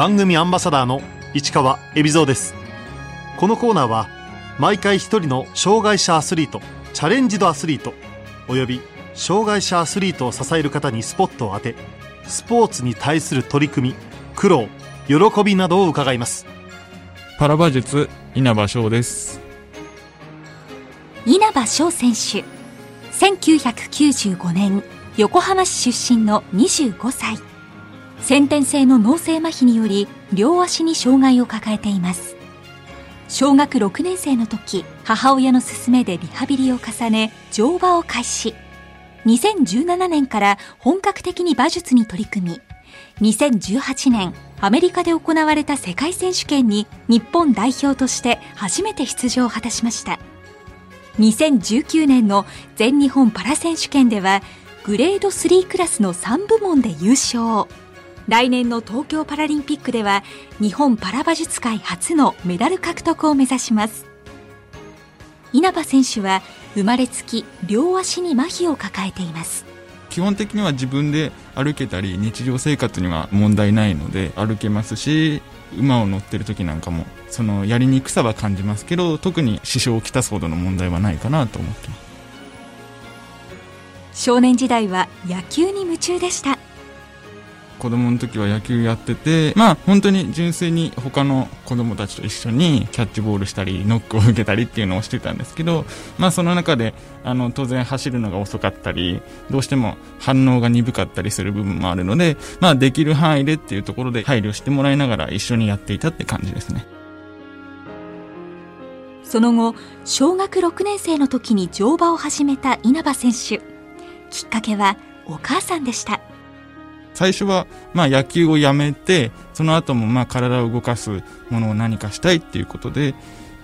番組アンバサダーの市川恵比蔵です。このコーナーは毎回一人の障害者アスリートチャレンジドアスリートおよび障害者アスリートを支える方にスポットを当てスポーツに対する取り組み苦労喜びなどを伺います。パラ馬術稲葉翔です。稲葉翔選手1995年横浜市出身の25歳先天性の脳性麻痺により両足に障害を抱えています。小学6年生の時母親の勧めでリハビリを重ね乗馬を開始。2017年から本格的に馬術に取り組み2018年アメリカで行われた世界選手権に日本代表として初めて出場を果たしました。2019年の全日本パラ選手権ではグレード3クラスの3部門で優勝。来年の東京パラリンピックでは日本パラ馬術界初のメダル獲得を目指します。稲葉選手は生まれつき両足に麻痺を抱えています。基本的には自分で歩けたり日常生活には問題ないので歩けますし馬を乗ってる時なんかもそのやりにくさは感じますけど特に支障をきたすほどの問題はないかなと思ってます。少年時代は野球に夢中でした子供の時は野球やってて、まあ本当に純粋に他の子供たちと一緒にキャッチボールしたり、ノックを受けたりっていうのをしてたんですけど、まあその中で、あの、当然走るのが遅かったり、どうしても反応が鈍かったりする部分もあるので、まあできる範囲でっていうところで配慮してもらいながら一緒にやっていたって感じですね。その後、小学6年生の時に乗馬を始めた稲葉選手。きっかけはお母さんでした。最初は、まあ野球をやめて、その後もまあ体を動かすものを何かしたいっていうことで、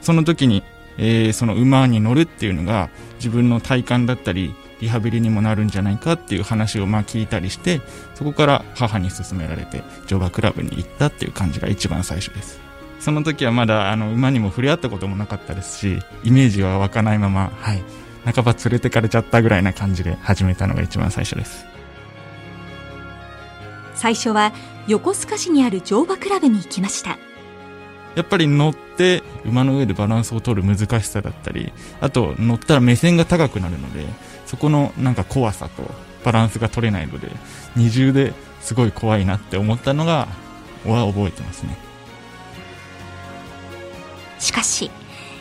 その時に、えー、その馬に乗るっていうのが自分の体感だったり、リハビリにもなるんじゃないかっていう話をまあ聞いたりして、そこから母に勧められて乗馬クラブに行ったっていう感じが一番最初です。その時はまだあの馬にも触れ合ったこともなかったですし、イメージは湧かないまま、はい、半ば連れてかれちゃったぐらいな感じで始めたのが一番最初です。最初は横須賀市にある乗馬クラブに行きました。やっぱり乗って馬の上でバランスを取る難しさだったりあと乗ったら目線が高くなるのでそこのなんか怖さとバランスが取れないので二重ですごい怖いなって思ったのがは覚えてますね。しかし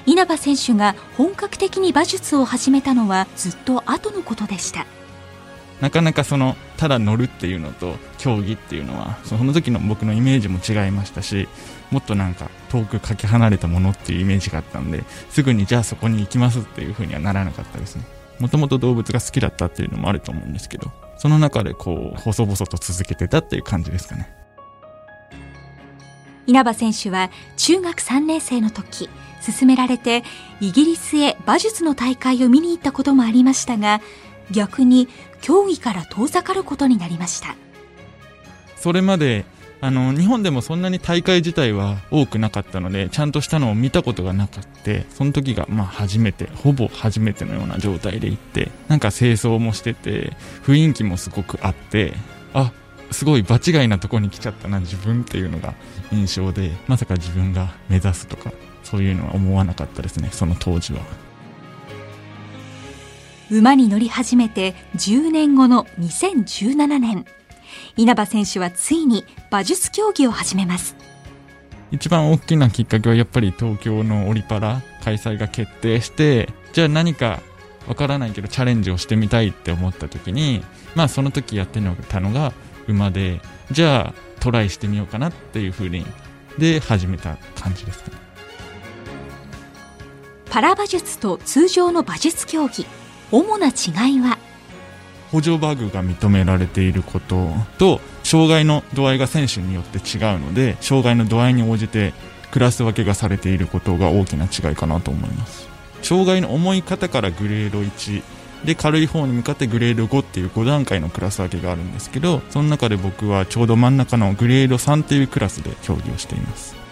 稲葉選手が本格的に馬術を始めたのはずっと後のことでしたなかなかそのただ乗るっていうのと競技っていうのはその時の僕のイメージも違いましたしもっとなんか遠くかけ離れたものっていうイメージがあったんですぐにじゃあそこに行きますっていう風にはならなかったですね。もともと動物が好きだったっていうのもあると思うんですけどその中でこう細々と続けてたっていう感じですかね。稲葉選手は中学3年生の時勧められてイギリスへ馬術の大会を見に行ったこともありましたが逆に競技から遠ざかることになりましたそれまであの日本でもそんなに大会自体は多くなかったのでちゃんとしたのを見たことがなくてその時がまあ初めてほぼ初めてのような状態で行ってなんか清掃もしてて雰囲気もすごくあってあすごい場違いなとこに来ちゃったな自分っていうのが印象でまさか自分が目指すとかそういうのは思わなかったですねその当時は。馬に乗り始めて10年後の2017年。稲葉選手はついに馬術競技を始めます。一番大きなきっかけはやっぱり東京のオリパラ開催が決定してじゃあ何かわからないけどチャレンジをしてみたいって思った時にまあその時やってたのが馬でじゃあトライしてみようかなっていう風にで始めた感じですね。パラ馬術と通常の馬術競技主な違いは？補助バグが認められていることと障害の度合いが選手によって違うので障害の度合いに応じてクラス分けがされていることが大きな違いかなと思います。障害の重い方からグレード1で軽い方に向かってグレード5っていう5段階のクラス分けがあるんですけどその中で僕はちょうど真ん中のグレード3っていうクラスで競技をしています。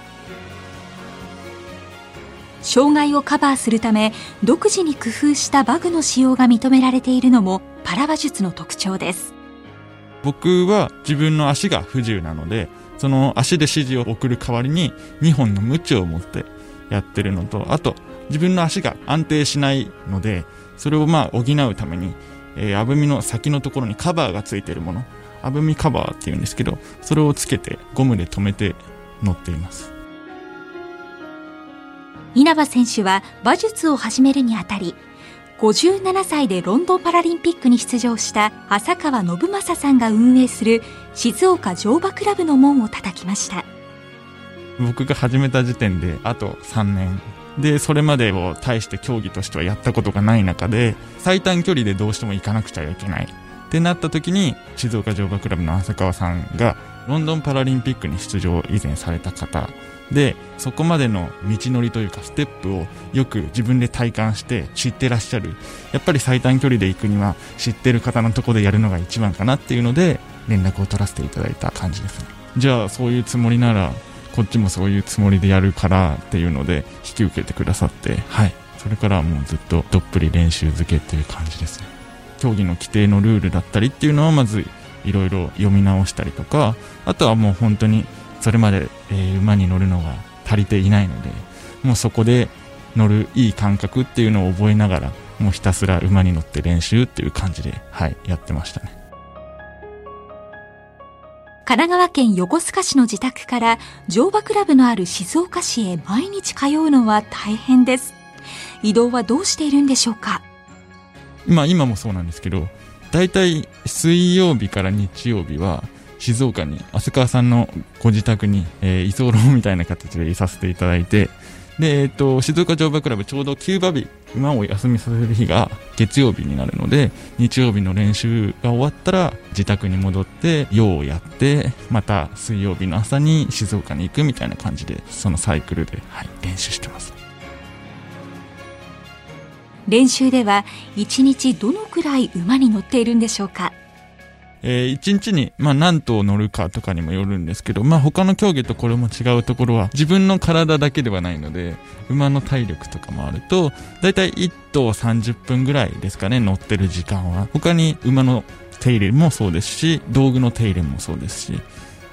障害をカバーするため独自に工夫したバグの使用が認められているのもパラ馬術の特徴です僕は自分の足が不自由なので、その足で指示を送る代わりに2本の鞭を持ってやってるのと、あと自分の足が安定しないので、それをまあ補うために、えー、あぶみの先のところにカバーがついているもの、あぶみカバーって言うんですけど、それをつけてゴムで留めて乗っています。稲葉選手は馬術を始めるにあたり、57歳でロンドンパラリンピックに出場した浅川信正さんが運営する静岡乗馬クラブの門を叩きました。僕が始めた時点であと3年。でそれまでを大して競技としてはやったことがない中で最短距離でどうしても行かなくちゃいけない。ってなった時に静岡乗馬クラブの浅川さんがロンドンパラリンピックに出場以前された方でそこまでの道のりというかステップをよく自分で体感して知ってらっしゃる。やっぱり最短距離で行くには知ってる方のとこでやるのが一番かなっていうので連絡を取らせていただいた感じですね。じゃあそういうつもりならこっちもそういうつもりでやるからっていうので引き受けてくださってはい。それからはもうずっとどっぷり練習漬けっていう感じですね。競技の規定のルールだったりっていうのはまずいろいろ読み直したりとかあとはもう本当にそれまで、えー、馬に乗るのが足りていないので、もうそこで乗るいい感覚っていうのを覚えながら、もうひたすら馬に乗って練習っていう感じで、はい、やってましたね。神奈川県横須賀市の自宅から乗馬クラブのある静岡市へ毎日通うのは大変です。移動はどうしているんでしょうか？まあ今もそうなんですけど、だいたい水曜日から日曜日は静岡に、浅川さんのご自宅に、えー、居候みたいな形でいさせていただいて、で、えっ、ー、と、静岡乗馬クラブちょうどキューバ日、馬を休みさせる日が月曜日になるので、日曜日の練習が終わったら自宅に戻って、用をやって、また水曜日の朝に静岡に行くみたいな感じで、そのサイクルで、はい、練習してます。練習では、1日どのくらい馬に乗っているんでしょうか？えー、1日に、まあ、何頭乗るかとかにもよるんですけど、まあ、他の競技とこれも違うところは、自分の体だけではないので、馬の体力とかもあると、だいたい1頭30分ぐらいですかね、乗ってる時間は。他に馬の手入れもそうですし、道具の手入れもそうですし、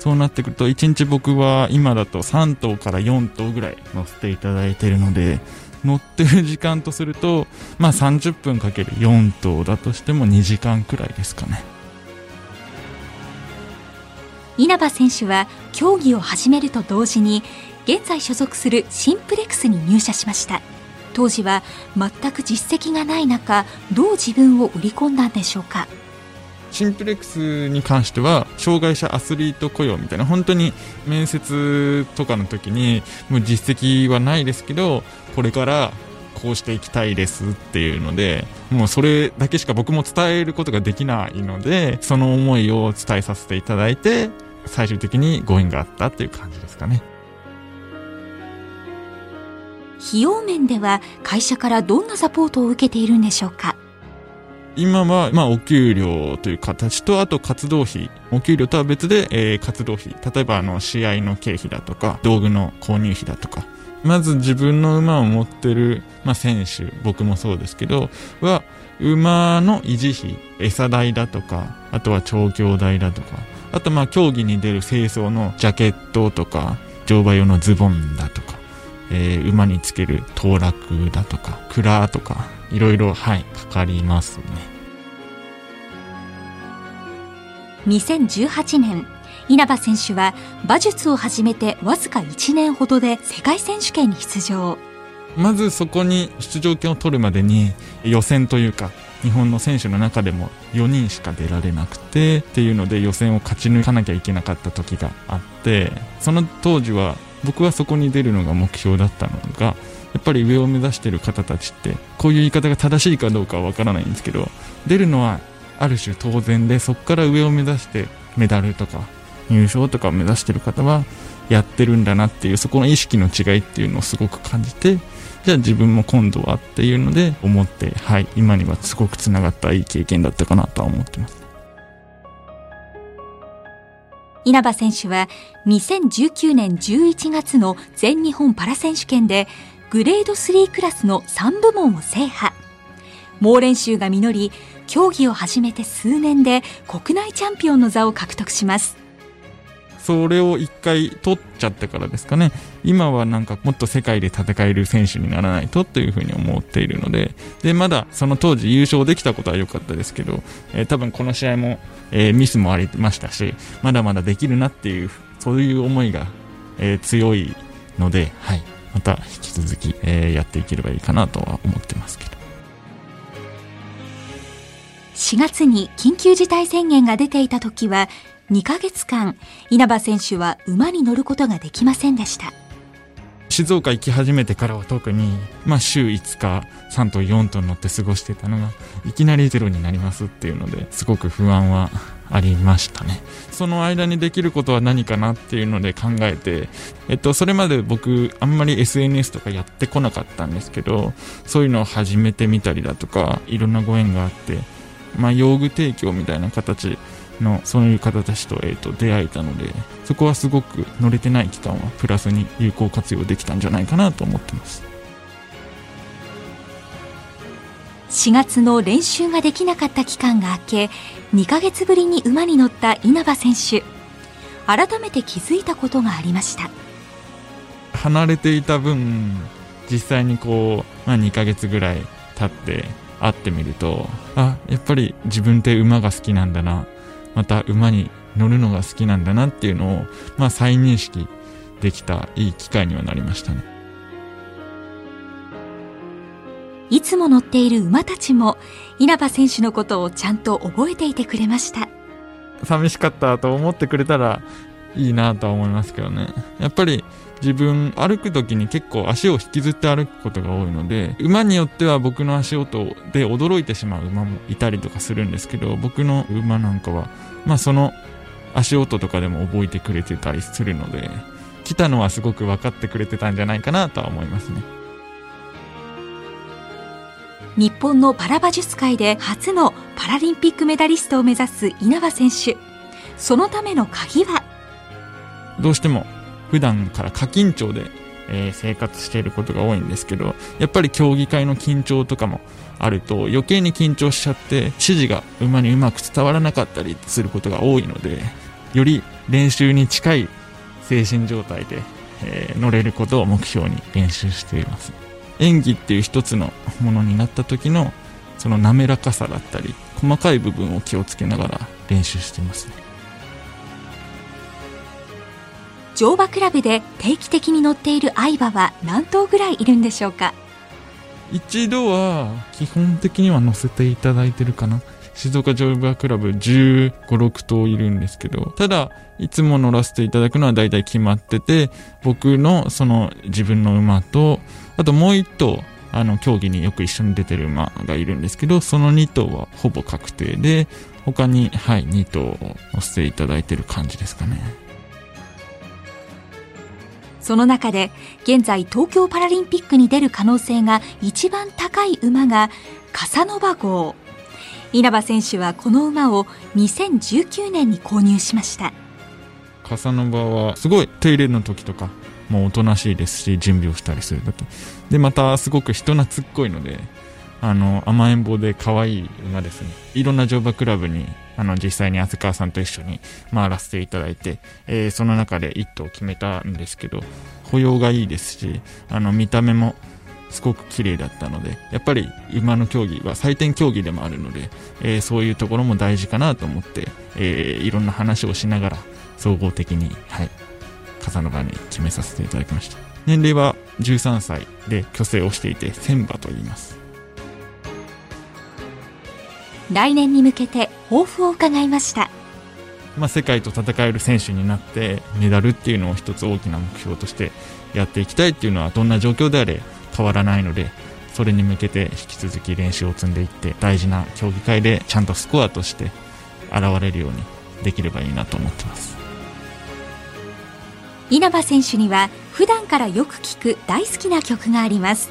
そうなってくると、1日僕は今だと3頭から4頭ぐらい乗せていただいてるので、乗ってる時間とすると、まあ30分かける4頭だとしても2時間くらいですかね。稲葉選手は競技を始めると同時に現在所属するシンプレックスに入社しました当時は全く実績がない中どう自分を売り込んだんでしょうかシンプレックスに関しては障害者アスリート雇用みたいな本当に面接とかの時にもう実績はないですけどこれからこうしていきたいですっていうのでもうそれだけしか僕も伝えることができないのでその思いを伝えさせていただいて最終的にご縁があったっていう感じですかね。費用面では会社からどんなサポートを受けているんでしょうか？今は、まあ、お給料という形と、あと活動費。お給料とは別で、えー、活動費。例えば、あの、試合の経費だとか、道具の購入費だとか。まず自分の馬を持ってる、まあ、選手、僕もそうですけど、は、馬の維持費、餌代だとか、あとは調教代だとか、あとま競技に出る清掃のジャケットとか、乗馬用のズボンだとか、えー、馬につける当落だとか、クラーとか、いろいろ、はい、かかりますね。2018年、稲葉選手は馬術を始めてわずか1年ほどで世界選手権に出場。まずそこに出場権を取るまでに予選というか日本の選手の中でも4人しか出られなくてっていうので予選を勝ち抜かなきゃいけなかった時があってその当時は僕はそこに出るのが目標だったのがやっぱり上を目指してる方たちってこういう言い方が正しいかどうかはわからないんですけど出るのはある種当然でそこから上を目指してメダルとか入賞とかを目指してる方はやってるんだなっていうそこの意識の違いっていうのをすごく感じてじゃあ自分も今度はっていうので思って、はい、今にはすごくつながったいい経験だったかなとは思ってます。稲葉選手は2019年11月の全日本パラ選手権でグレード3クラスの3部門を制覇。猛練習が実り競技を始めて数年で国内チャンピオンの座を獲得します。それを一回取っちゃってからですかね。今はなんかもっと世界で戦える選手にならないとというふうに思っているので。でまだその当時優勝できたことは良かったですけど、えー、多分この試合も、えー、ミスもありましたしまだまだできるなっていうそういう思いが、えー、強いので、はい、また引き続き、えやっていければいいかなとは思ってますけど。4月に緊急事態宣言が出ていた時は2ヶ月間稲葉選手は馬に乗ることができませんでした。静岡行き始めてからは特に、まあ、週5日3トン4トン乗って過ごしてたのがいきなりゼロになりますっていうのですごく不安はありましたね。その間にできることは何かなっていうので考えて、えっと、それまで僕あんまり SNS とかやってこなかったんですけどそういうのを始めてみたりだとかいろんなご縁があってまあ、用具提供みたいな形のそういう方たちと,、えーと、出会えたのでそこはすごく乗れてない期間はプラスに有効活用できたんじゃないかなと思ってます。4月の練習ができなかった期間が明け2ヶ月ぶりに馬に乗った稲葉選手。改めて気づいたことがありました。離れていた分実際にこう、まあ、2ヶ月ぐらい経って会ってみるとあやっぱり自分って馬が好きなんだな。また馬に乗るのが好きなんだなっていうのを、まあ、再認識できたいい機会にはなりましたね。いつも乗っている馬たちも稲葉選手のことをちゃんと覚えていてくれました。寂しかったと思ってくれたらいいなとは思いますけどね。やっぱり自分歩く時に結構足を引きずって歩くことが多いので馬によっては僕の足音で驚いてしまう馬もいたりとかするんですけど僕の馬なんかはまあその足音とかでも覚えてくれてたりするので来たのはすごく分かってくれてたんじゃないかなとは思いますね。日本のパラ馬術界で初のパラリンピックメダリストを目指す稲葉選手そのための鍵は？どうしても普段から過緊張で、え、生活していることが多いんですけど、やっぱり競技会の緊張とかもあると余計に緊張しちゃって指示が馬にうまく伝わらなかったりすることが多いので、より練習に近い精神状態で、え、乗れることを目標に練習しています。演技っていう一つのものになった時のその滑らかさだったり細かい部分を気をつけながら練習していますね。乗馬クラブで定期的に乗っている愛馬は何頭ぐらいいるんでしょうか？一度は基本的には乗せていただいてるかな静岡乗馬クラブ15、6頭いるんですけど、ただ、いつも乗らせていただくのは大体決まってて、僕のその自分の馬と、あともう1頭、あの、競技によく一緒に出てる馬がいるんですけど、その2頭はほぼ確定で、他に、はい、2頭乗せていただいてる感じですかね。その中で現在東京パラリンピックに出る可能性が一番高い馬がカサノバ号稲葉選手はこの馬を2019年に購入しましたカサノバはすごい手入れの時とかもうおとなしいですし準備をしたりする。時でまたすごく人懐っこいのであの甘えん坊で可愛い馬ですね。いろんな乗馬クラブにあの、実際に厚川さんと一緒に回らせていただいて、えー、その中で1頭決めたんですけど、歩様がいいですし、あの、見た目もすごく綺麗だったので、やっぱり馬の競技は採点競技でもあるので、えー、そういうところも大事かなと思って、えー、いろんな話をしながら、総合的に、はい、笠の場に決めさせていただきました。年齢は13歳で虚勢をしていて、千馬と言います。来年に向けて抱負を伺いました。まあ、世界と戦える選手になってメダルっていうのを一つ大きな目標としてやっていきたいっていうのはどんな状況であれ変わらないのでそれに向けて引き続き練習を積んでいって大事な競技会でちゃんとスコアとして現れるようにできればいいなと思ってます稲葉選手には普段からよく聴く大好きな曲があります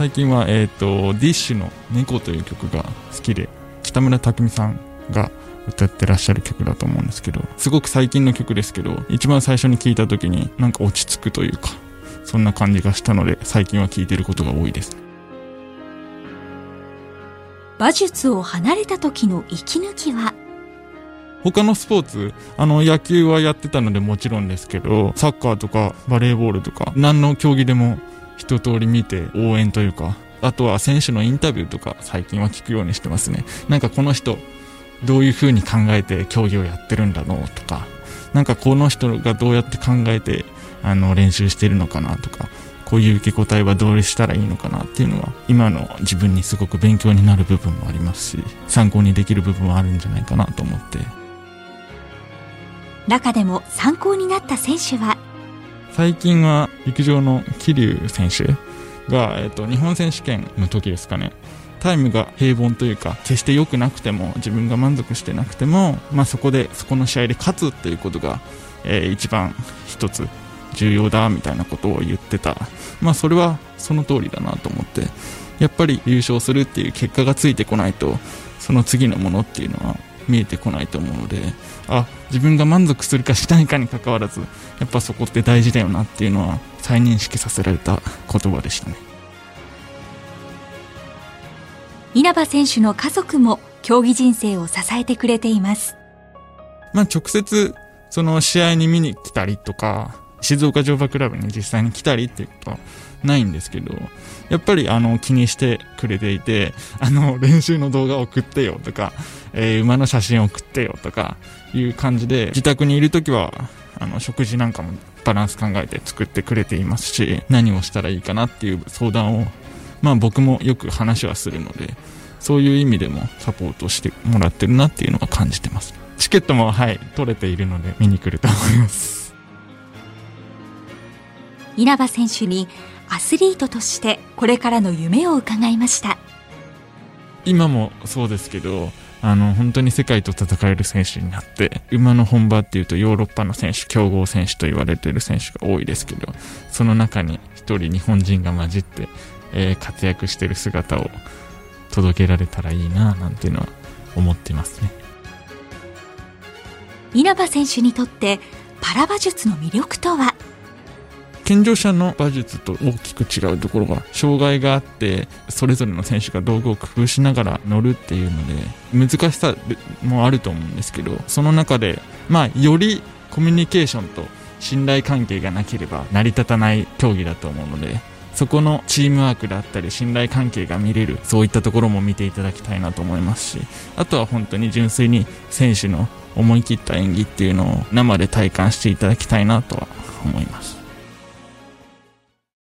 最近は、えっ、ー、と、ディッシュの猫という曲が好きで、北村匠海さんが歌ってらっしゃる曲だと思うんですけど、すごく最近の曲ですけど、一番最初に聴いた時になんか落ち着くというか、そんな感じがしたので、最近は聴いてることが多いです。馬術を離れた時の息抜きは他のスポーツ、あの野球はやってたのでもちろんですけど、サッカーとかバレーボールとか、何の競技でも一通り見て応援というか、あとは選手のインタビューとか最近は聞くようにしてますね。なんかこの人、どういう風に考えて競技をやってるんだろうとか、なんかこの人がどうやって考えてあの練習してるのかなとか、こういう受け答えはどうしたらいいのかなっていうのは、今の自分にすごく勉強になる部分もありますし、参考にできる部分はあるんじゃないかなと思って。中でも参考になった選手は？最近は陸上の桐生選手が、えっと、日本選手権の時ですかね。タイムが平凡というか、決して良くなくても、自分が満足してなくても、まあそこで、そこの試合で勝つっていうことが、えー、一番一つ重要だみたいなことを言ってた。まあそれはその通りだなと思って、やっぱり優勝するっていう結果がついてこないと、その次のものっていうのは見えてこないと思うので、あ、自分が満足するかしないかにかかわらず、やっぱそこって大事だよなっていうのは再認識させられた言葉でしたね。稲葉選手の家族も競技人生を支えてくれています。まあ直接その試合に見に来たりとか、静岡乗馬クラブに実際に来たりっていうことはないんですけど、やっぱりあの気にしてくれていて、あの練習の動画送ってよとか、えー、馬の写真送ってよとかいう感じで、自宅にいるときは、あの食事なんかもバランス考えて作ってくれていますし、何をしたらいいかなっていう相談を、まあ僕もよく話はするので、そういう意味でもサポートしてもらってるなっていうのは感じてます。チケットもはい、取れているので見に来ると思います。稲葉選手にアスリートとしてこれからの夢を伺いました。今もそうですけどあの本当に世界と戦える選手になって馬の本場っていうとヨーロッパの選手強豪選手と言われている選手が多いですけどその中に一人日本人が混じって、えー、活躍している姿を届けられたらいいななんていうのは思っていますね。稲葉選手にとってパラ馬術の魅力とは？健常者の馬術と大きく違うところが障害があってそれぞれの選手が道具を工夫しながら乗るっていうので難しさもあると思うんですけどその中でまあよりコミュニケーションと信頼関係がなければ成り立たない競技だと思うのでそこのチームワークだったり信頼関係が見れるそういったところも見ていただきたいなと思いますしあとは本当に純粋に選手の思い切った演技っていうのを生で体感していただきたいなとは思います。